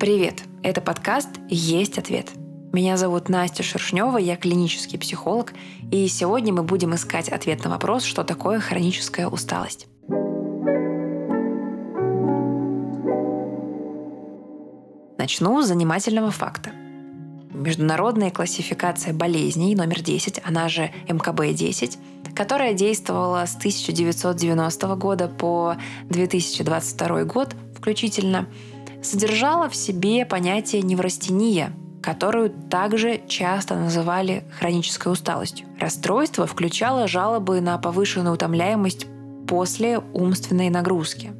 Привет! Это подкаст «Есть ответ». Меня зовут Настя Шершнева, я клинический психолог, и сегодня мы будем искать ответ на вопрос, что такое хроническая усталость. Начну с занимательного факта. Международная классификация болезней номер 10, она же МКБ-10, которая действовала с 1990 года по 2022 год включительно, содержала в себе понятие неврастения, которую также часто называли хронической усталостью. Расстройство включало жалобы на повышенную утомляемость после умственной нагрузки,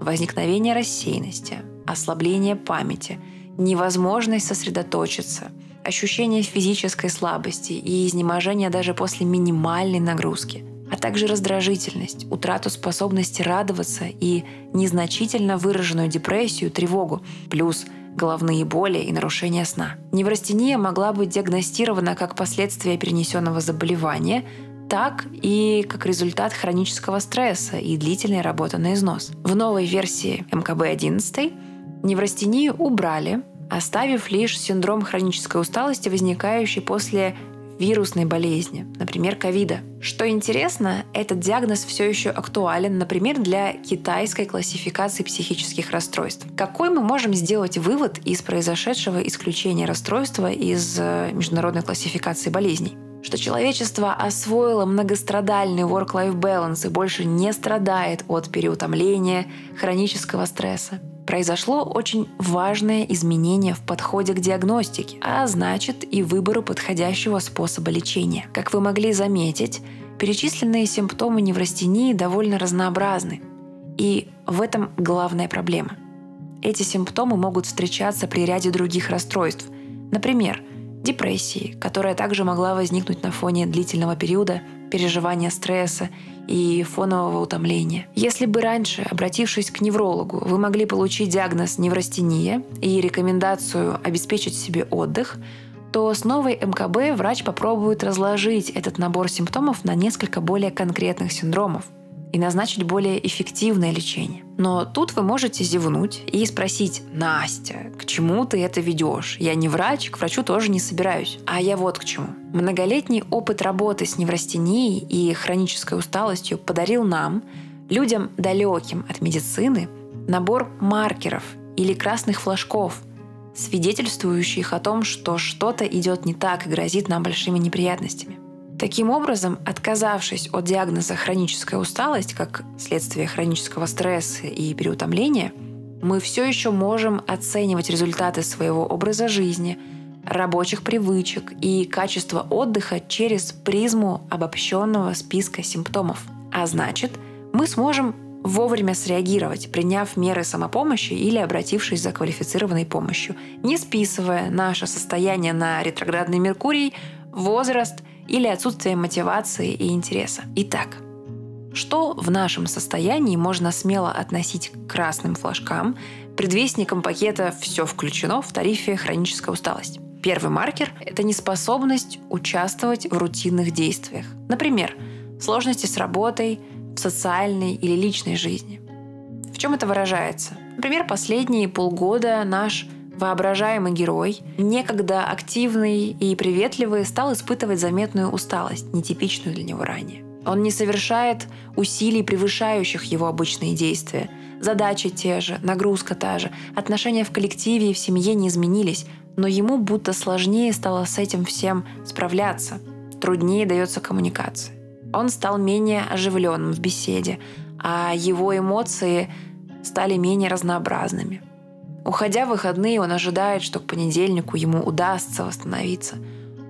возникновение рассеянности, ослабление памяти, невозможность сосредоточиться, ощущение физической слабости и изнеможения даже после минимальной нагрузки, а также раздражительность, утрату способности радоваться и незначительно выраженную депрессию, тревогу, плюс головные боли и нарушения сна. Неврастения могла быть диагностирована как последствие перенесенного заболевания, так и как результат хронического стресса и длительной работы на износ. В новой версии МКБ-11 неврастению убрали, оставив лишь синдром хронической усталости, возникающий после вирусной болезни, например, ковида. Что интересно, этот диагноз все еще актуален, например, для китайской классификации психических расстройств. Какой мы можем сделать вывод из произошедшего исключения расстройства из э, международной классификации болезней? что человечество освоило многострадальный work-life balance и больше не страдает от переутомления, хронического стресса произошло очень важное изменение в подходе к диагностике, а значит и выбору подходящего способа лечения. Как вы могли заметить, перечисленные симптомы неврастении довольно разнообразны. И в этом главная проблема. Эти симптомы могут встречаться при ряде других расстройств. Например, депрессии, которая также могла возникнуть на фоне длительного периода переживания стресса и фонового утомления. Если бы раньше, обратившись к неврологу, вы могли получить диагноз неврастения и рекомендацию обеспечить себе отдых, то с новой МКБ врач попробует разложить этот набор симптомов на несколько более конкретных синдромов и назначить более эффективное лечение. Но тут вы можете зевнуть и спросить, Настя, к чему ты это ведешь? Я не врач, к врачу тоже не собираюсь. А я вот к чему. Многолетний опыт работы с неврастенией и хронической усталостью подарил нам, людям далеким от медицины, набор маркеров или красных флажков, свидетельствующих о том, что что-то идет не так и грозит нам большими неприятностями. Таким образом, отказавшись от диагноза хроническая усталость как следствие хронического стресса и переутомления, мы все еще можем оценивать результаты своего образа жизни, рабочих привычек и качество отдыха через призму обобщенного списка симптомов. А значит, мы сможем вовремя среагировать, приняв меры самопомощи или обратившись за квалифицированной помощью, не списывая наше состояние на ретроградный Меркурий, возраст – или отсутствие мотивации и интереса. Итак, что в нашем состоянии можно смело относить к красным флажкам, предвестникам пакета «все включено» в тарифе «Хроническая усталость»? Первый маркер – это неспособность участвовать в рутинных действиях. Например, сложности с работой, в социальной или личной жизни. В чем это выражается? Например, последние полгода наш Воображаемый герой, некогда активный и приветливый, стал испытывать заметную усталость, нетипичную для него ранее. Он не совершает усилий, превышающих его обычные действия. Задачи те же, нагрузка та же, отношения в коллективе и в семье не изменились, но ему будто сложнее стало с этим всем справляться. Труднее дается коммуникация. Он стал менее оживленным в беседе, а его эмоции стали менее разнообразными. Уходя в выходные, он ожидает, что к понедельнику ему удастся восстановиться.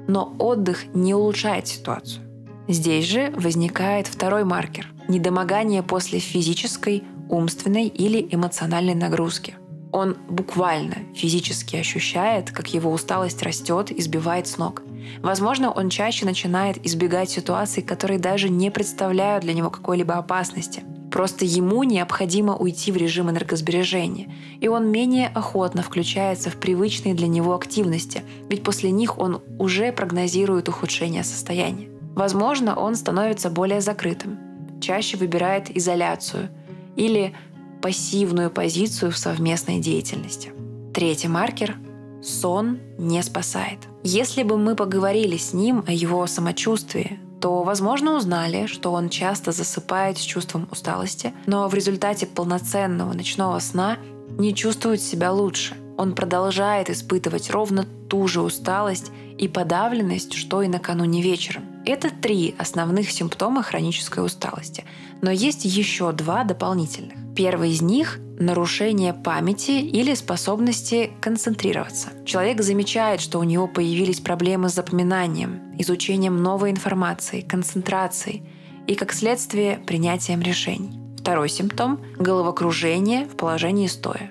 Но отдых не улучшает ситуацию. Здесь же возникает второй маркер – недомогание после физической, умственной или эмоциональной нагрузки. Он буквально физически ощущает, как его усталость растет и сбивает с ног. Возможно, он чаще начинает избегать ситуаций, которые даже не представляют для него какой-либо опасности – Просто ему необходимо уйти в режим энергосбережения, и он менее охотно включается в привычные для него активности, ведь после них он уже прогнозирует ухудшение состояния. Возможно, он становится более закрытым, чаще выбирает изоляцию или пассивную позицию в совместной деятельности. Третий маркер – сон не спасает. Если бы мы поговорили с ним о его самочувствии, то, возможно, узнали, что он часто засыпает с чувством усталости, но в результате полноценного ночного сна не чувствует себя лучше. Он продолжает испытывать ровно ту же усталость и подавленность, что и накануне вечером. Это три основных симптома хронической усталости. Но есть еще два дополнительных. Первый из них – нарушение памяти или способности концентрироваться. Человек замечает, что у него появились проблемы с запоминанием, изучением новой информации, концентрацией и, как следствие, принятием решений. Второй симптом – головокружение в положении стоя.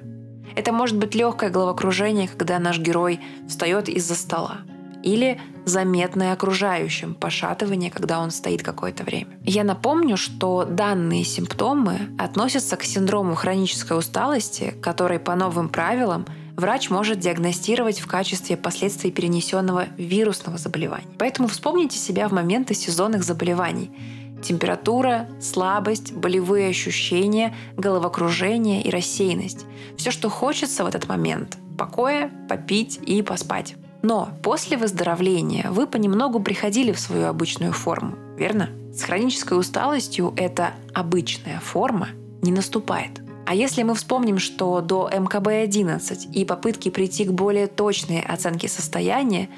Это может быть легкое головокружение, когда наш герой встает из-за стола или заметное окружающим пошатывание, когда он стоит какое-то время. Я напомню, что данные симптомы относятся к синдрому хронической усталости, который по новым правилам врач может диагностировать в качестве последствий перенесенного вирусного заболевания. Поэтому вспомните себя в моменты сезонных заболеваний. Температура, слабость, болевые ощущения, головокружение и рассеянность. Все, что хочется в этот момент – покоя, попить и поспать. Но после выздоровления вы понемногу приходили в свою обычную форму, верно? С хронической усталостью эта обычная форма не наступает. А если мы вспомним, что до МКБ-11 и попытки прийти к более точной оценке состояния,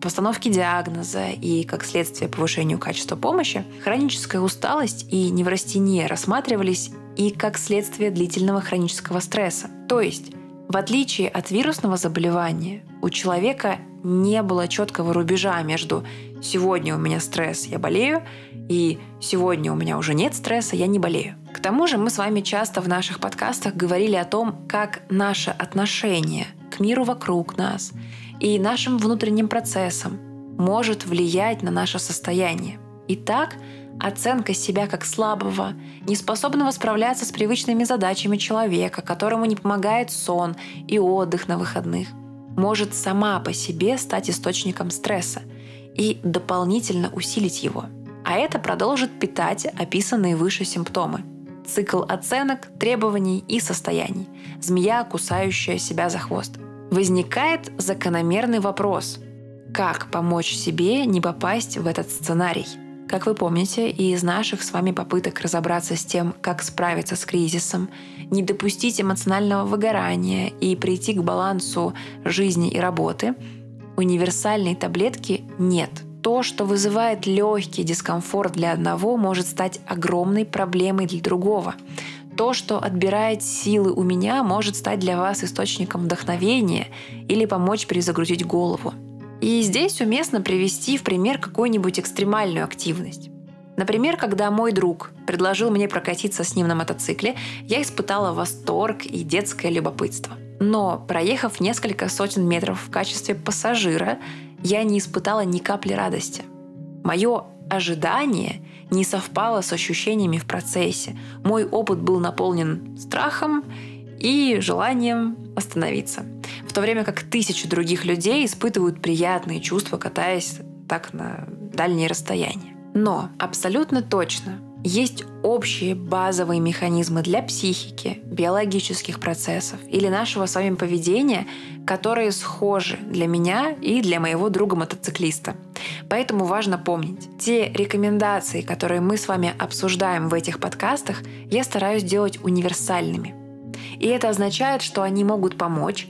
постановке диагноза и, как следствие, повышению качества помощи, хроническая усталость и неврастения рассматривались и как следствие длительного хронического стресса. То есть, в отличие от вирусного заболевания, у человека не было четкого рубежа между «сегодня у меня стресс, я болею» и «сегодня у меня уже нет стресса, я не болею». К тому же мы с вами часто в наших подкастах говорили о том, как наше отношение к миру вокруг нас и нашим внутренним процессам может влиять на наше состояние. Итак, оценка себя как слабого, неспособного справляться с привычными задачами человека, которому не помогает сон и отдых на выходных – может сама по себе стать источником стресса и дополнительно усилить его. А это продолжит питать описанные выше симптомы. Цикл оценок, требований и состояний. Змея, кусающая себя за хвост. Возникает закономерный вопрос. Как помочь себе не попасть в этот сценарий? Как вы помните, из наших с вами попыток разобраться с тем, как справиться с кризисом, не допустить эмоционального выгорания и прийти к балансу жизни и работы, универсальной таблетки нет. То, что вызывает легкий дискомфорт для одного, может стать огромной проблемой для другого. То, что отбирает силы у меня, может стать для вас источником вдохновения или помочь перезагрузить голову. И здесь уместно привести в пример какую-нибудь экстремальную активность. Например, когда мой друг предложил мне прокатиться с ним на мотоцикле, я испытала восторг и детское любопытство. Но, проехав несколько сотен метров в качестве пассажира, я не испытала ни капли радости. Мое ожидание не совпало с ощущениями в процессе. Мой опыт был наполнен страхом и желанием остановиться. То время как тысячи других людей испытывают приятные чувства, катаясь так на дальние расстояния. Но абсолютно точно есть общие базовые механизмы для психики, биологических процессов или нашего с вами поведения, которые схожи для меня и для моего друга-мотоциклиста. Поэтому важно помнить, те рекомендации, которые мы с вами обсуждаем в этих подкастах, я стараюсь делать универсальными. И это означает, что они могут помочь,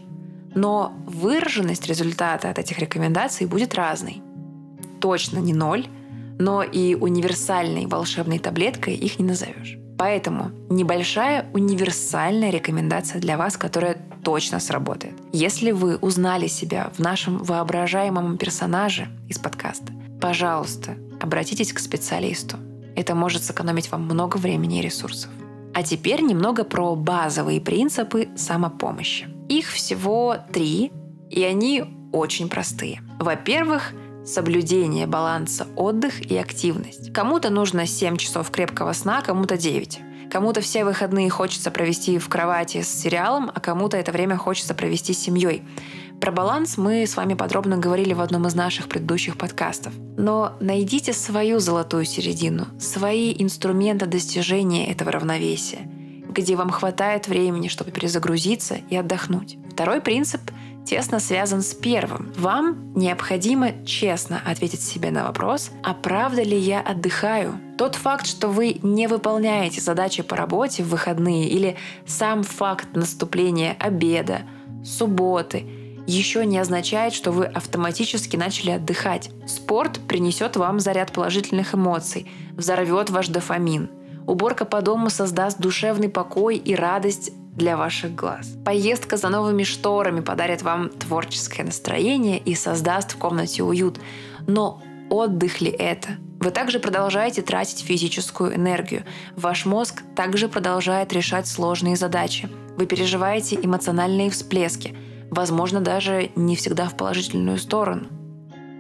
но выраженность результата от этих рекомендаций будет разной. Точно не ноль, но и универсальной волшебной таблеткой их не назовешь. Поэтому небольшая универсальная рекомендация для вас, которая точно сработает. Если вы узнали себя в нашем воображаемом персонаже из подкаста, пожалуйста, обратитесь к специалисту. Это может сэкономить вам много времени и ресурсов. А теперь немного про базовые принципы самопомощи. Их всего три, и они очень простые. Во-первых, соблюдение баланса отдых и активность. Кому-то нужно 7 часов крепкого сна, кому-то 9. Кому-то все выходные хочется провести в кровати с сериалом, а кому-то это время хочется провести с семьей. Про баланс мы с вами подробно говорили в одном из наших предыдущих подкастов. Но найдите свою золотую середину, свои инструменты достижения этого равновесия. Где вам хватает времени, чтобы перезагрузиться и отдохнуть. Второй принцип тесно связан с первым. Вам необходимо честно ответить себе на вопрос, а правда ли я отдыхаю? Тот факт, что вы не выполняете задачи по работе в выходные или сам факт наступления обеда, субботы – еще не означает, что вы автоматически начали отдыхать. Спорт принесет вам заряд положительных эмоций, взорвет ваш дофамин. Уборка по дому создаст душевный покой и радость для ваших глаз. Поездка за новыми шторами подарит вам творческое настроение и создаст в комнате уют. Но отдых ли это? Вы также продолжаете тратить физическую энергию. Ваш мозг также продолжает решать сложные задачи. Вы переживаете эмоциональные всплески – возможно, даже не всегда в положительную сторону.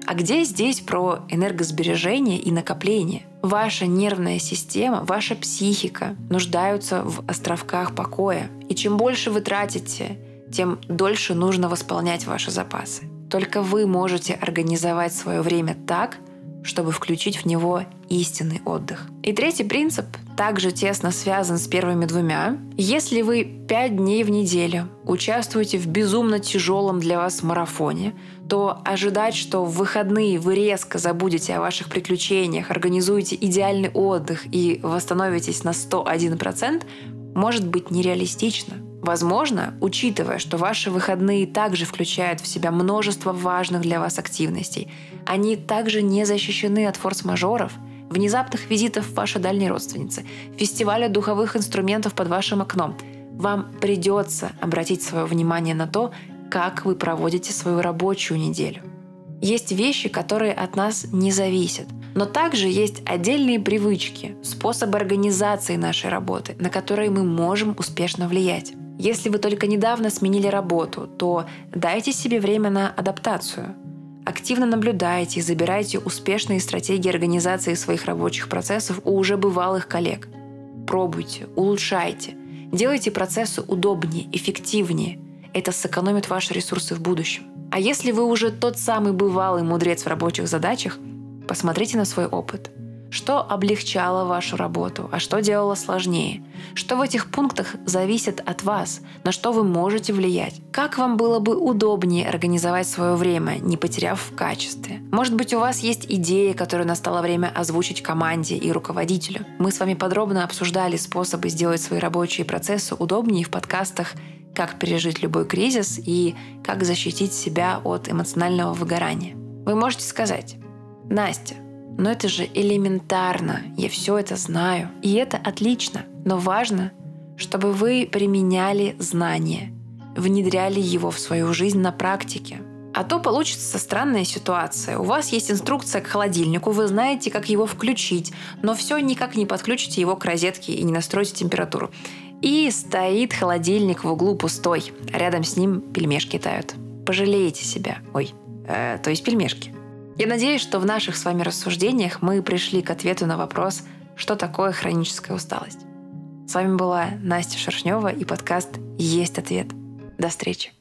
А где здесь про энергосбережение и накопление? Ваша нервная система, ваша психика нуждаются в островках покоя. И чем больше вы тратите, тем дольше нужно восполнять ваши запасы. Только вы можете организовать свое время так, чтобы включить в него истинный отдых. И третий принцип также тесно связан с первыми двумя. Если вы пять дней в неделю участвуете в безумно тяжелом для вас марафоне, то ожидать, что в выходные вы резко забудете о ваших приключениях, организуете идеальный отдых и восстановитесь на 101%, может быть нереалистично. Возможно, учитывая, что ваши выходные также включают в себя множество важных для вас активностей, они также не защищены от форс-мажоров, внезапных визитов вашей дальней родственницы, фестиваля духовых инструментов под вашим окном. Вам придется обратить свое внимание на то, как вы проводите свою рабочую неделю. Есть вещи, которые от нас не зависят. Но также есть отдельные привычки, способы организации нашей работы, на которые мы можем успешно влиять. Если вы только недавно сменили работу, то дайте себе время на адаптацию. Активно наблюдайте и забирайте успешные стратегии организации своих рабочих процессов у уже бывалых коллег. Пробуйте, улучшайте, делайте процессы удобнее, эффективнее. Это сэкономит ваши ресурсы в будущем. А если вы уже тот самый бывалый мудрец в рабочих задачах, посмотрите на свой опыт – что облегчало вашу работу, а что делало сложнее? Что в этих пунктах зависит от вас? На что вы можете влиять? Как вам было бы удобнее организовать свое время, не потеряв в качестве? Может быть, у вас есть идеи, которые настало время озвучить команде и руководителю? Мы с вами подробно обсуждали способы сделать свои рабочие процессы удобнее в подкастах «Как пережить любой кризис» и «Как защитить себя от эмоционального выгорания». Вы можете сказать «Настя, но это же элементарно, я все это знаю. И это отлично, но важно, чтобы вы применяли знания, внедряли его в свою жизнь на практике. А то получится странная ситуация. У вас есть инструкция к холодильнику, вы знаете, как его включить, но все никак не подключите его к розетке и не настроите температуру. И стоит холодильник в углу пустой, рядом с ним пельмешки тают. Пожалеете себя. Ой, э, то есть пельмешки. Я надеюсь, что в наших с вами рассуждениях мы пришли к ответу на вопрос, что такое хроническая усталость. С вами была Настя Шершнева и подкаст «Есть ответ». До встречи.